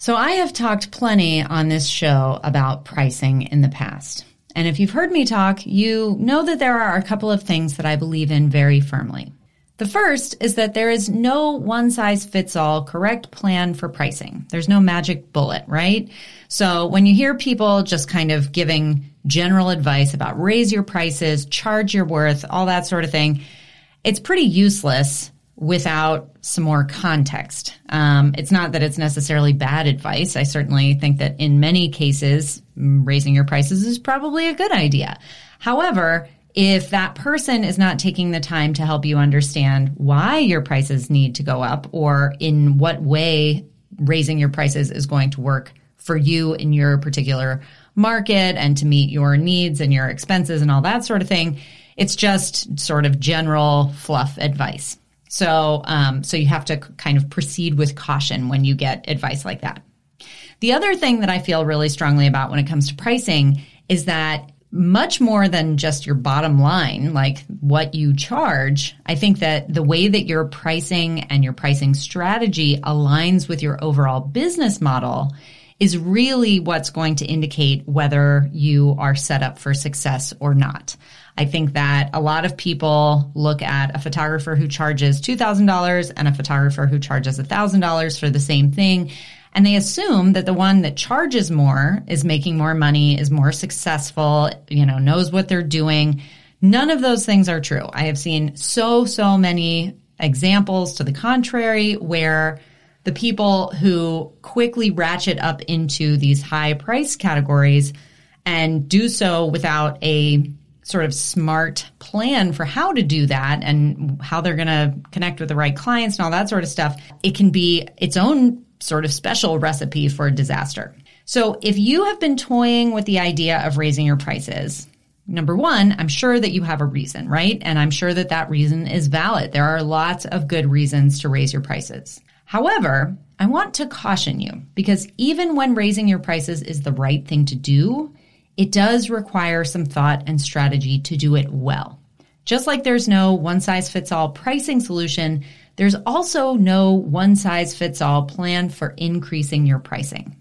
So I have talked plenty on this show about pricing in the past. And if you've heard me talk, you know that there are a couple of things that I believe in very firmly. The first is that there is no one size fits all correct plan for pricing. There's no magic bullet, right? So when you hear people just kind of giving general advice about raise your prices, charge your worth, all that sort of thing, it's pretty useless without some more context. Um, it's not that it's necessarily bad advice. I certainly think that in many cases, raising your prices is probably a good idea. However, if that person is not taking the time to help you understand why your prices need to go up or in what way raising your prices is going to work for you in your particular market and to meet your needs and your expenses and all that sort of thing, it's just sort of general fluff advice. So, um, so you have to kind of proceed with caution when you get advice like that. The other thing that I feel really strongly about when it comes to pricing is that much more than just your bottom line, like what you charge, I think that the way that your pricing and your pricing strategy aligns with your overall business model is really what's going to indicate whether you are set up for success or not. I think that a lot of people look at a photographer who charges $2,000 and a photographer who charges $1,000 for the same thing. And they assume that the one that charges more is making more money, is more successful, you know, knows what they're doing. None of those things are true. I have seen so, so many examples to the contrary where the people who quickly ratchet up into these high price categories and do so without a sort of smart plan for how to do that and how they're going to connect with the right clients and all that sort of stuff, it can be its own sort of special recipe for a disaster. So if you have been toying with the idea of raising your prices, number one, I'm sure that you have a reason, right? And I'm sure that that reason is valid. There are lots of good reasons to raise your prices. However, I want to caution you because even when raising your prices is the right thing to do, it does require some thought and strategy to do it well. Just like there's no one size fits all pricing solution, there's also no one size fits all plan for increasing your pricing.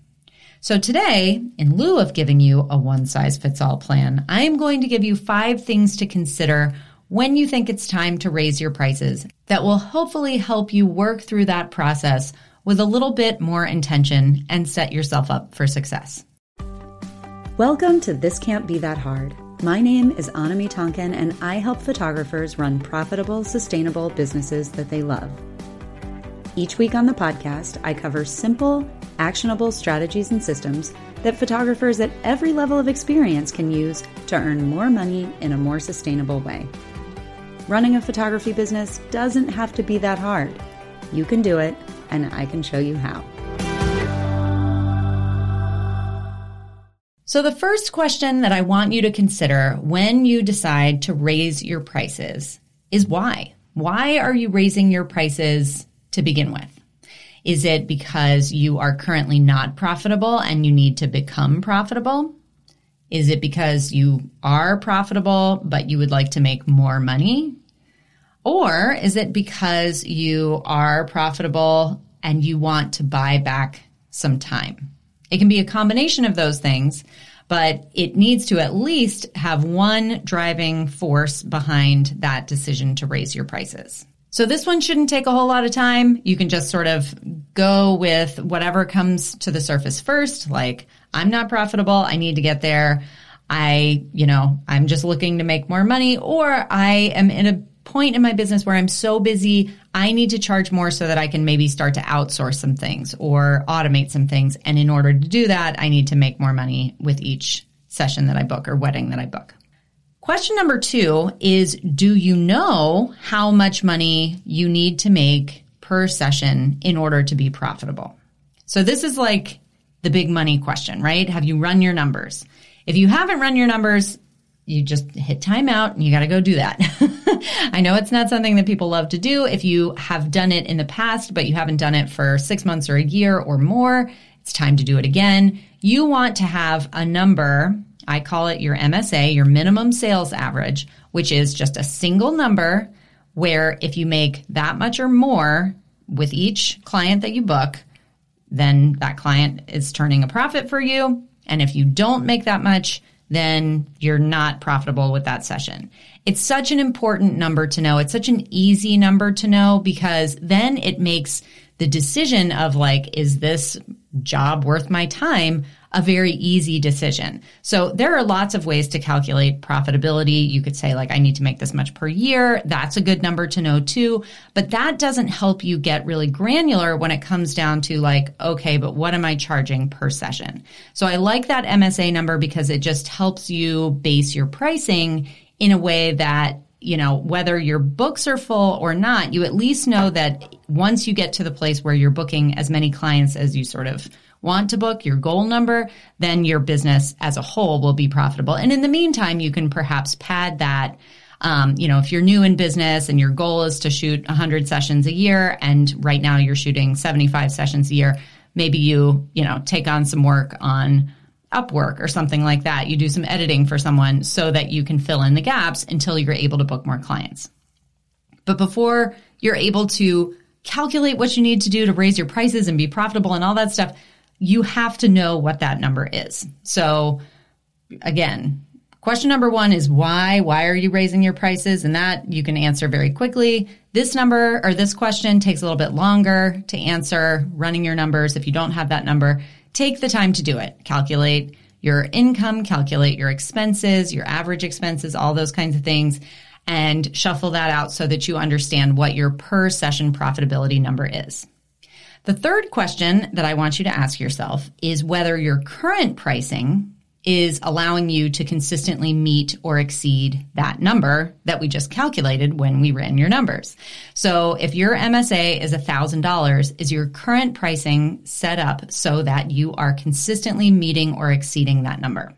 So today, in lieu of giving you a one size fits all plan, I am going to give you five things to consider when you think it's time to raise your prices that will hopefully help you work through that process with a little bit more intention and set yourself up for success. Welcome to This Can't Be That Hard. My name is Anami Tonkin, and I help photographers run profitable, sustainable businesses that they love. Each week on the podcast, I cover simple, actionable strategies and systems that photographers at every level of experience can use to earn more money in a more sustainable way. Running a photography business doesn't have to be that hard. You can do it, and I can show you how. So the first question that I want you to consider when you decide to raise your prices is why? Why are you raising your prices to begin with? Is it because you are currently not profitable and you need to become profitable? Is it because you are profitable but you would like to make more money? Or is it because you are profitable and you want to buy back some time? It can be a combination of those things, but it needs to at least have one driving force behind that decision to raise your prices. So this one shouldn't take a whole lot of time. You can just sort of go with whatever comes to the surface first, like I'm not profitable, I need to get there. I, you know, I'm just looking to make more money or I am in a point in my business where I'm so busy, I need to charge more so that I can maybe start to outsource some things or automate some things. And in order to do that, I need to make more money with each session that I book or wedding that I book. Question number two is Do you know how much money you need to make per session in order to be profitable? So this is like the big money question, right? Have you run your numbers? If you haven't run your numbers, you just hit timeout and you got to go do that. I know it's not something that people love to do. If you have done it in the past, but you haven't done it for six months or a year or more, it's time to do it again. You want to have a number. I call it your MSA, your minimum sales average, which is just a single number where if you make that much or more with each client that you book, then that client is turning a profit for you. And if you don't make that much, then you're not profitable with that session. It's such an important number to know. It's such an easy number to know because then it makes the decision of like, is this job worth my time? A very easy decision. So there are lots of ways to calculate profitability. You could say like, I need to make this much per year. That's a good number to know too. But that doesn't help you get really granular when it comes down to like, okay, but what am I charging per session? So I like that MSA number because it just helps you base your pricing in a way that you know, whether your books are full or not, you at least know that once you get to the place where you're booking as many clients as you sort of want to book, your goal number, then your business as a whole will be profitable. And in the meantime, you can perhaps pad that. Um, you know, if you're new in business and your goal is to shoot 100 sessions a year, and right now you're shooting 75 sessions a year, maybe you, you know, take on some work on Upwork or something like that. You do some editing for someone so that you can fill in the gaps until you're able to book more clients. But before you're able to calculate what you need to do to raise your prices and be profitable and all that stuff, you have to know what that number is. So again, question number one is why? Why are you raising your prices? And that you can answer very quickly. This number or this question takes a little bit longer to answer running your numbers. If you don't have that number, take the time to do it. Calculate your income, calculate your expenses, your average expenses, all those kinds of things, and shuffle that out so that you understand what your per session profitability number is. The third question that I want you to ask yourself is whether your current pricing is allowing you to consistently meet or exceed that number that we just calculated when we ran your numbers. So if your MSA is $1,000, is your current pricing set up so that you are consistently meeting or exceeding that number?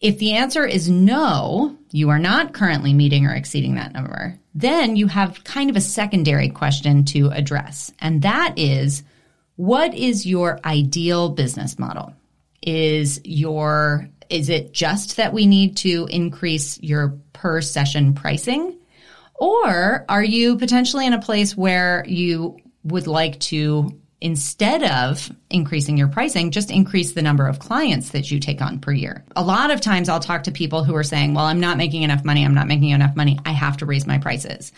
If the answer is no, you are not currently meeting or exceeding that number, then you have kind of a secondary question to address. And that is, what is your ideal business model? Is your is it just that we need to increase your per session pricing or are you potentially in a place where you would like to instead of increasing your pricing, just increase the number of clients that you take on per year. A lot of times I'll talk to people who are saying, well, I'm not making enough money. I'm not making enough money. I have to raise my prices.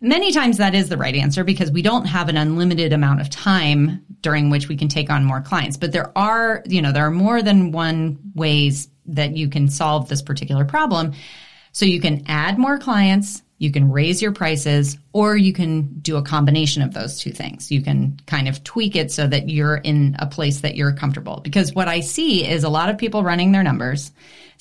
Many times that is the right answer because we don't have an unlimited amount of time during which we can take on more clients. But there are, you know, there are more than one ways that you can solve this particular problem. So you can add more clients, you can raise your prices, or you can do a combination of those two things. You can kind of tweak it so that you're in a place that you're comfortable. Because what I see is a lot of people running their numbers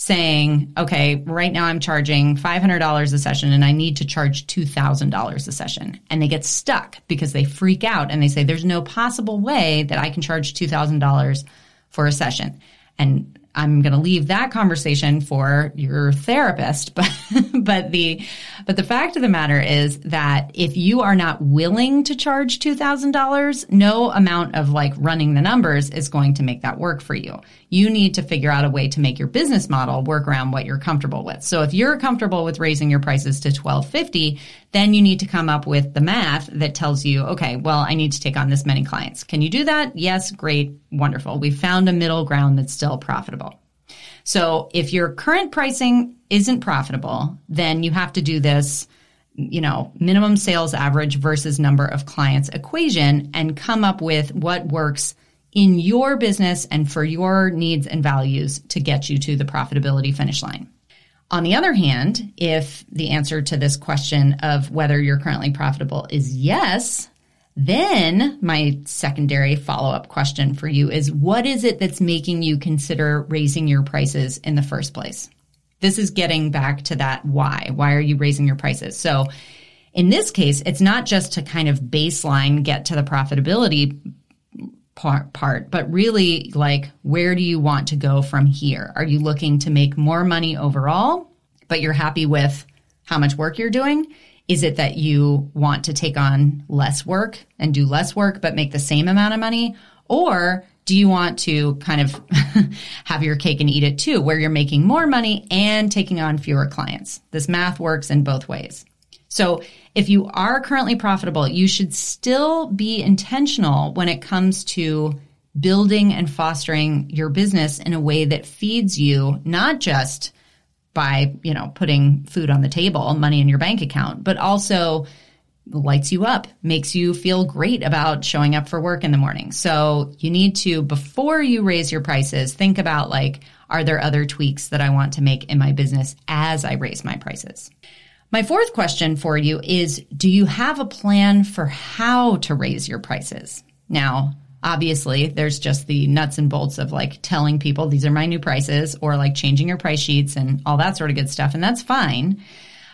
saying, okay, right now I'm charging $500 a session and I need to charge $2,000 a session. And they get stuck because they freak out and they say, there's no possible way that I can charge $2,000 for a session. And I'm going to leave that conversation for your therapist, but but the but the fact of the matter is that if you are not willing to charge $2,000, no amount of like running the numbers is going to make that work for you. You need to figure out a way to make your business model work around what you're comfortable with. So if you're comfortable with raising your prices to 1250, then you need to come up with the math that tells you, okay, well, I need to take on this many clients. Can you do that? Yes, great, wonderful. We found a middle ground that's still profitable. So if your current pricing isn't profitable, then you have to do this, you know, minimum sales average versus number of clients equation and come up with what works in your business and for your needs and values to get you to the profitability finish line. On the other hand, if the answer to this question of whether you're currently profitable is yes, then my secondary follow up question for you is what is it that's making you consider raising your prices in the first place? This is getting back to that why. Why are you raising your prices? So in this case, it's not just to kind of baseline get to the profitability part, part, but really like where do you want to go from here? Are you looking to make more money overall, but you're happy with how much work you're doing? Is it that you want to take on less work and do less work but make the same amount of money? Or do you want to kind of have your cake and eat it too, where you're making more money and taking on fewer clients? This math works in both ways. So if you are currently profitable, you should still be intentional when it comes to building and fostering your business in a way that feeds you, not just by, you know, putting food on the table, money in your bank account, but also lights you up, makes you feel great about showing up for work in the morning. So you need to, before you raise your prices, think about like, are there other tweaks that I want to make in my business as I raise my prices? My fourth question for you is, do you have a plan for how to raise your prices? Now, obviously there's just the nuts and bolts of like telling people these are my new prices or like changing your price sheets and all that sort of good stuff. And that's fine.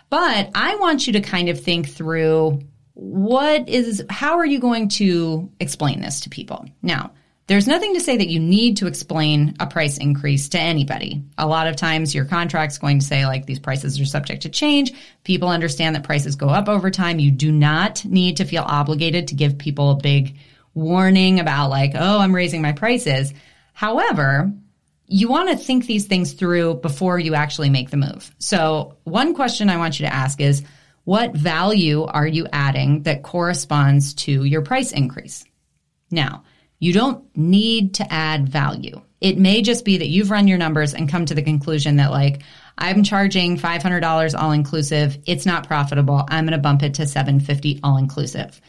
But I want you to kind of think through what is, how are you going to explain this to people? Now, there's nothing to say that you need to explain a price increase to anybody. A lot of times your contract's going to say like these prices are subject to change. People understand that prices go up over time. You do not need to feel obligated to give people a big warning about like, oh, I'm raising my prices. However, you want to think these things through before you actually make the move. So, one question I want you to ask is what value are you adding that corresponds to your price increase? Now, you don't need to add value. It may just be that you've run your numbers and come to the conclusion that, like, I'm charging $500 all inclusive. It's not profitable. I'm going to bump it to 750 all inclusive.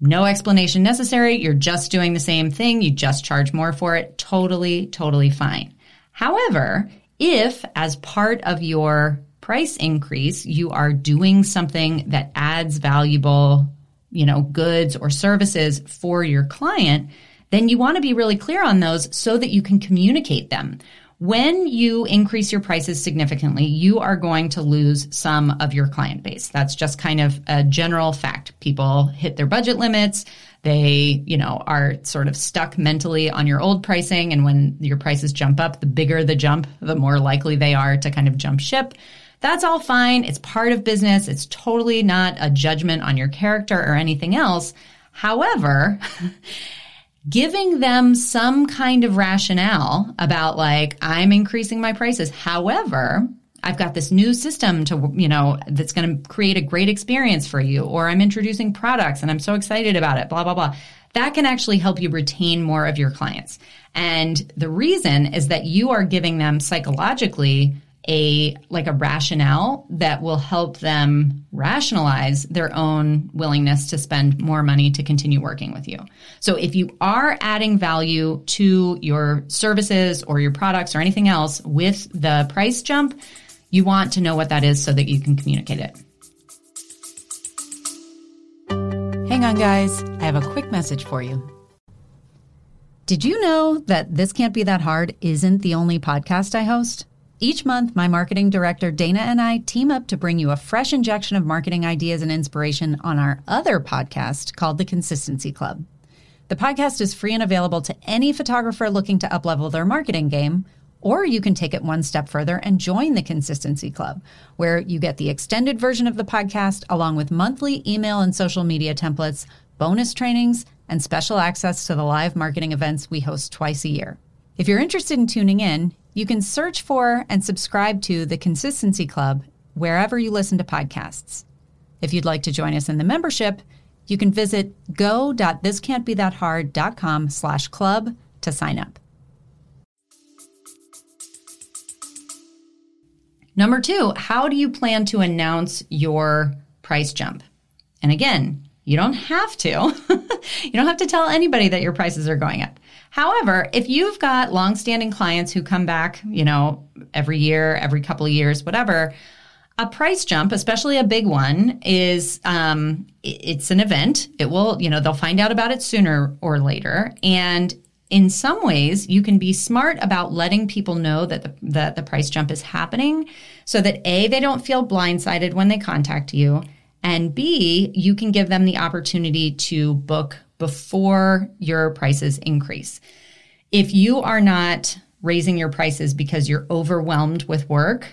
No explanation necessary. You're just doing the same thing. You just charge more for it. Totally, totally fine. However, if as part of your price increase, you are doing something that adds valuable, you know, goods or services for your client, then you want to be really clear on those so that you can communicate them. When you increase your prices significantly, you are going to lose some of your client base. That's just kind of a general fact. People hit their budget limits. They, you know, are sort of stuck mentally on your old pricing. And when your prices jump up, the bigger the jump, the more likely they are to kind of jump ship. That's all fine. It's part of business. It's totally not a judgment on your character or anything else. However, giving them some kind of rationale about like, I'm increasing my prices. However, I've got this new system to, you know, that's going to create a great experience for you, or I'm introducing products and I'm so excited about it, blah, blah, blah. That can actually help you retain more of your clients. And the reason is that you are giving them psychologically a like a rationale that will help them rationalize their own willingness to spend more money to continue working with you. So if you are adding value to your services or your products or anything else with the price jump, you want to know what that is so that you can communicate it. Hang on guys, I have a quick message for you. Did you know that This Can't Be That Hard isn't the only podcast I host? Each month, my marketing director, Dana, and I team up to bring you a fresh injection of marketing ideas and inspiration on our other podcast called The Consistency Club. The podcast is free and available to any photographer looking to uplevel their marketing game, or you can take it one step further and join the Consistency Club, where you get the extended version of the podcast along with monthly email and social media templates, bonus trainings, and special access to the live marketing events we host twice a year. If you're interested in tuning in, you can search for and subscribe to the Consistency Club wherever you listen to podcasts. If you'd like to join us in the membership, you can visit go.thiscan'tbethathard.com slash club to sign up. Number two, how do you plan to announce your price jump? And again, you don't have to. you don't have to tell anybody that your prices are going up. However, if you've got longstanding clients who come back, you know, every year, every couple of years, whatever, a price jump, especially a big one, is um, it's an event. It will, you know, they'll find out about it sooner or later, and in some ways, you can be smart about letting people know that the, that the price jump is happening, so that a they don't feel blindsided when they contact you, and b you can give them the opportunity to book before your prices increase. If you are not raising your prices because you're overwhelmed with work,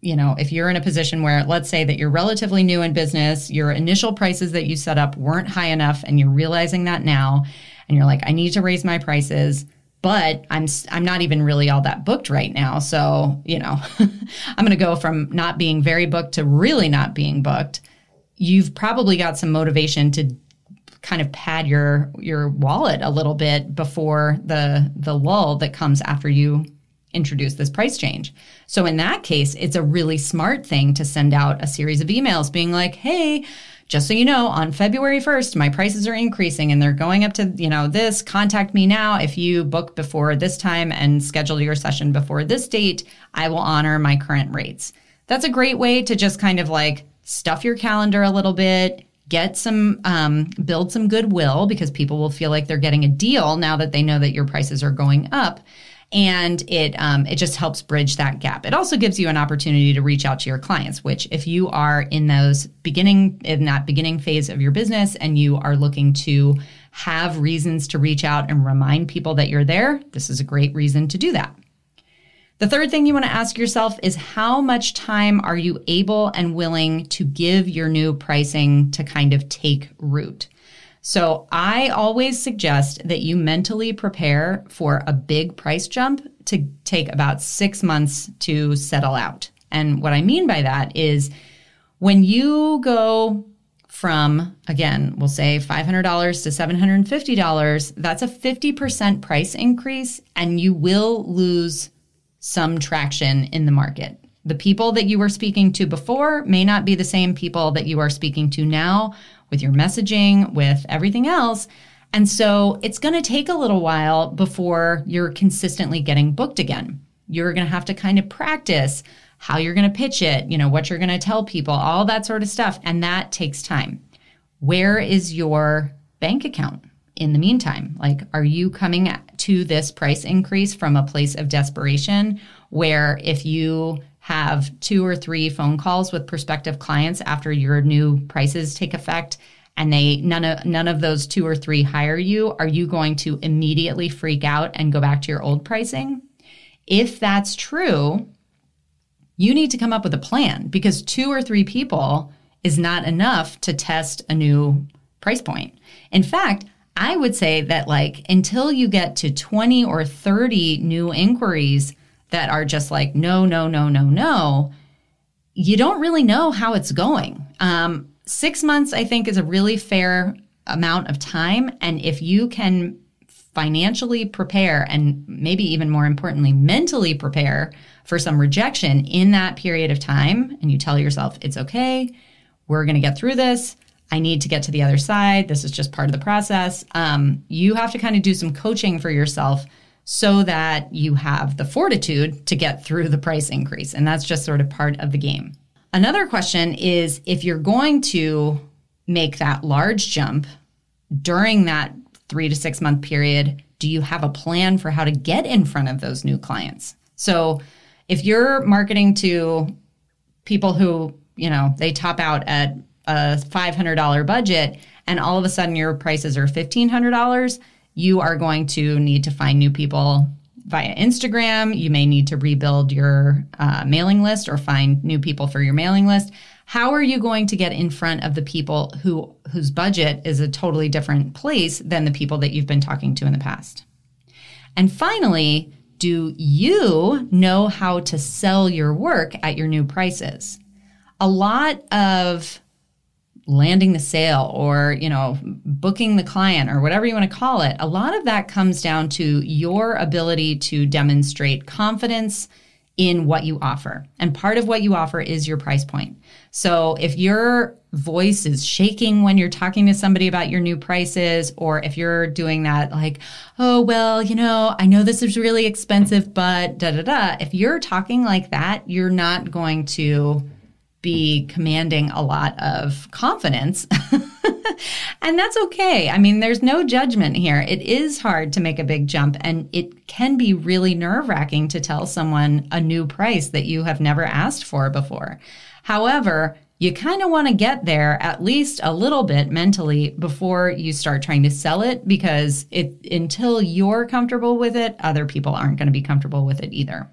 you know, if you're in a position where, let's say that you're relatively new in business, your initial prices that you set up weren't high enough, and you're realizing that now, and you're like, I need to raise my prices, but I'm I'm not even really all that booked right now. So you know, I'm going to go from not being very booked to really not being booked you've probably got some motivation to kind of pad your your wallet a little bit before the the lull that comes after you introduce this price change. So in that case, it's a really smart thing to send out a series of emails being like, "Hey, just so you know, on February 1st, my prices are increasing and they're going up to, you know, this. Contact me now. If you book before this time and schedule your session before this date, I will honor my current rates. That's a great way to just kind of like stuff your calendar a little bit, get some, um, build some goodwill because people will feel like they're getting a deal now that they know that your prices are going up and it um, it just helps bridge that gap. It also gives you an opportunity to reach out to your clients. Which, if you are in those beginning in that beginning phase of your business and you are looking to have reasons to reach out and remind people that you're there, this is a great reason to do that. The third thing you want to ask yourself is how much time are you able and willing to give your new pricing to kind of take root? So I always suggest that you mentally prepare for a big price jump to take about six months to settle out. And what I mean by that is when you go from, again, we'll say $500 to $750, that's a 50% price increase, and you will lose some traction in the market. The people that you were speaking to before may not be the same people that you are speaking to now with your messaging, with everything else. And so it's going to take a little while before you're consistently getting booked again. You're going to have to kind of practice how you're going to pitch it, you know, what you're going to tell people, all that sort of stuff. And that takes time. Where is your bank account in the meantime? Like, are you coming to this price increase from a place of desperation where if you have two or three phone calls with prospective clients after your new prices take effect and they none of none of those two or three hire you are you going to immediately freak out and go back to your old pricing if that's true you need to come up with a plan because two or three people is not enough to test a new price point in fact i would say that like until you get to 20 or 30 new inquiries that are just like, no, no, no, no, no, you don't really know how it's going. Um, six months, I think, is a really fair amount of time. And if you can financially prepare and maybe even more importantly, mentally prepare for some rejection in that period of time, and you tell yourself, it's okay, we're going to get through this. I need to get to the other side. This is just part of the process. Um, you have to kind of do some coaching for yourself so that you have the fortitude to get through the price increase. And that's just sort of part of the game. Another question is if you're going to make that large jump during that three to six month period, do you have a plan for how to get in front of those new clients? So if you're marketing to people who, you know, they top out at a $500 budget and all of a sudden your prices are $1,500, you are going to need to find new people via Instagram. You may need to rebuild your uh, mailing list or find new people for your mailing list. How are you going to get in front of the people who whose budget is a totally different place than the people that you've been talking to in the past? And finally, do you know how to sell your work at your new prices? A lot of landing the sale or you know booking the client or whatever you want to call it a lot of that comes down to your ability to demonstrate confidence in what you offer. And part of what you offer is your price point. So if your voice is shaking when you're talking to somebody about your new prices or if you're doing that like oh well you know i know this is really expensive but da da da if you're talking like that you're not going to be commanding a lot of confidence. and that's okay. I mean, there's no judgment here. It is hard to make a big jump, and it can be really nerve wracking to tell someone a new price that you have never asked for before. However, you kind of want to get there at least a little bit mentally before you start trying to sell it because it until you're comfortable with it, other people aren't going to be comfortable with it either.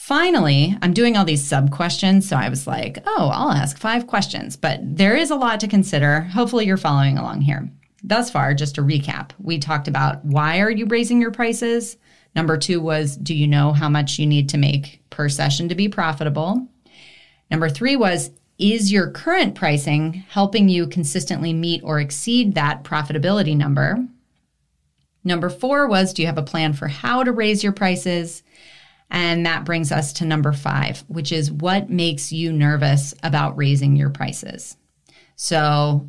Finally, I'm doing all these sub questions. So I was like, oh, I'll ask five questions, but there is a lot to consider. Hopefully, you're following along here. Thus far, just to recap, we talked about why are you raising your prices? Number two was, do you know how much you need to make per session to be profitable? Number three was, is your current pricing helping you consistently meet or exceed that profitability number? Number four was do you have a plan for how to raise your prices? And that brings us to number five, which is what makes you nervous about raising your prices? So,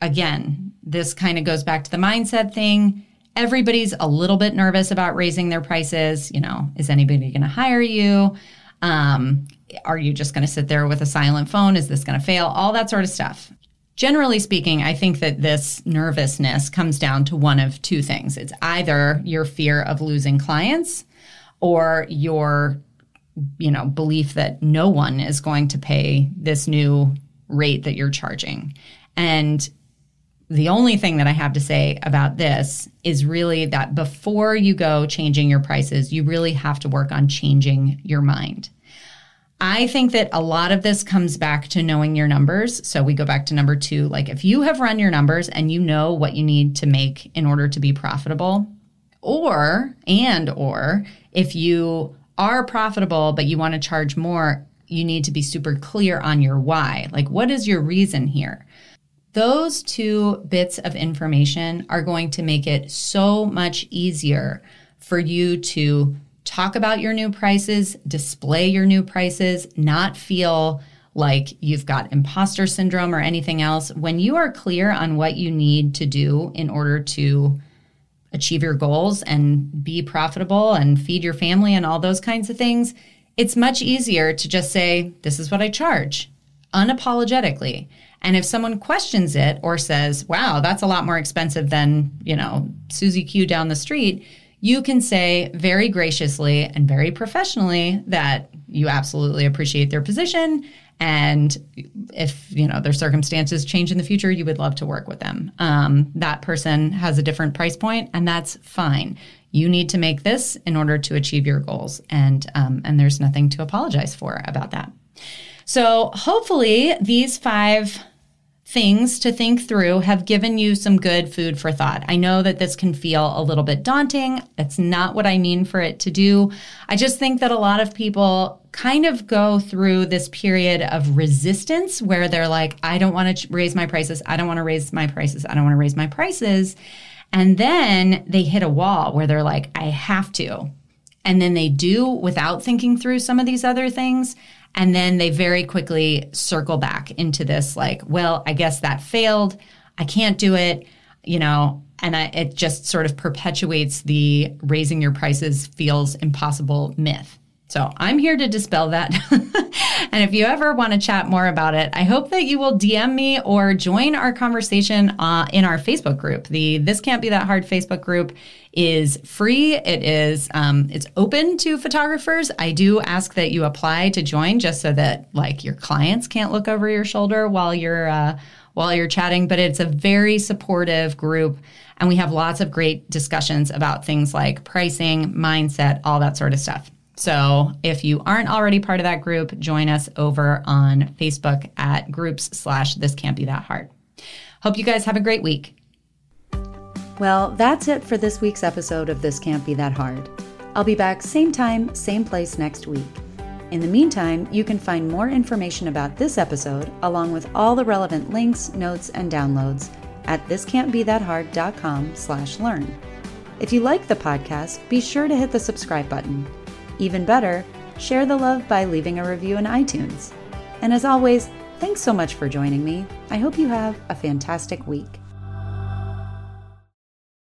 again, this kind of goes back to the mindset thing. Everybody's a little bit nervous about raising their prices. You know, is anybody going to hire you? Um, are you just going to sit there with a silent phone? Is this going to fail? All that sort of stuff. Generally speaking, I think that this nervousness comes down to one of two things. It's either your fear of losing clients or your you know belief that no one is going to pay this new rate that you're charging. And the only thing that I have to say about this is really that before you go changing your prices, you really have to work on changing your mind. I think that a lot of this comes back to knowing your numbers. So we go back to number two. Like if you have run your numbers and you know what you need to make in order to be profitable, or, and, or if you are profitable but you want to charge more, you need to be super clear on your why. Like, what is your reason here? Those two bits of information are going to make it so much easier for you to talk about your new prices, display your new prices, not feel like you've got imposter syndrome or anything else. When you are clear on what you need to do in order to achieve your goals and be profitable and feed your family and all those kinds of things, it's much easier to just say, This is what I charge unapologetically. And if someone questions it or says, Wow, that's a lot more expensive than, you know, Susie Q down the street, you can say very graciously and very professionally that you absolutely appreciate their position and if you know their circumstances change in the future you would love to work with them. Um, that person has a different price point and that's fine. You need to make this in order to achieve your goals and um, and there's nothing to apologize for about that. So hopefully these five things to think through have given you some good food for thought. I know that this can feel a little bit daunting. That's not what I mean for it to do. I just think that a lot of people kind of go through this period of resistance where they're like, I don't want to raise my prices. I don't want to raise my prices. I don't want to raise my prices. And then they hit a wall where they're like, I have to. And then they do without thinking through some of these other things. And then they very quickly circle back into this, like, well, I guess that failed. I can't do it, you know, and I, it just sort of perpetuates the raising your prices feels impossible myth. So I'm here to dispel that. and if you ever want to chat more about it, I hope that you will DM me or join our conversation uh, in our Facebook group. The This Can't Be That Hard Facebook group is free. It is um, it's open to photographers. I do ask that you apply to join just so that like your clients can't look over your shoulder while you're uh, while you're chatting. But it's a very supportive group. And we have lots of great discussions about things like pricing, mindset, all that sort of stuff. So if you aren't already part of that group, join us over on Facebook at groups slash this can't be that hard. Hope you guys have a great week. Well, that's it for this week's episode of This Can't Be That Hard. I'll be back same time, same place next week. In the meantime, you can find more information about this episode, along with all the relevant links, notes, and downloads at thiscan'tbethathard.com slash learn. If you like the podcast, be sure to hit the subscribe button. Even better, share the love by leaving a review in iTunes. And as always, thanks so much for joining me. I hope you have a fantastic week.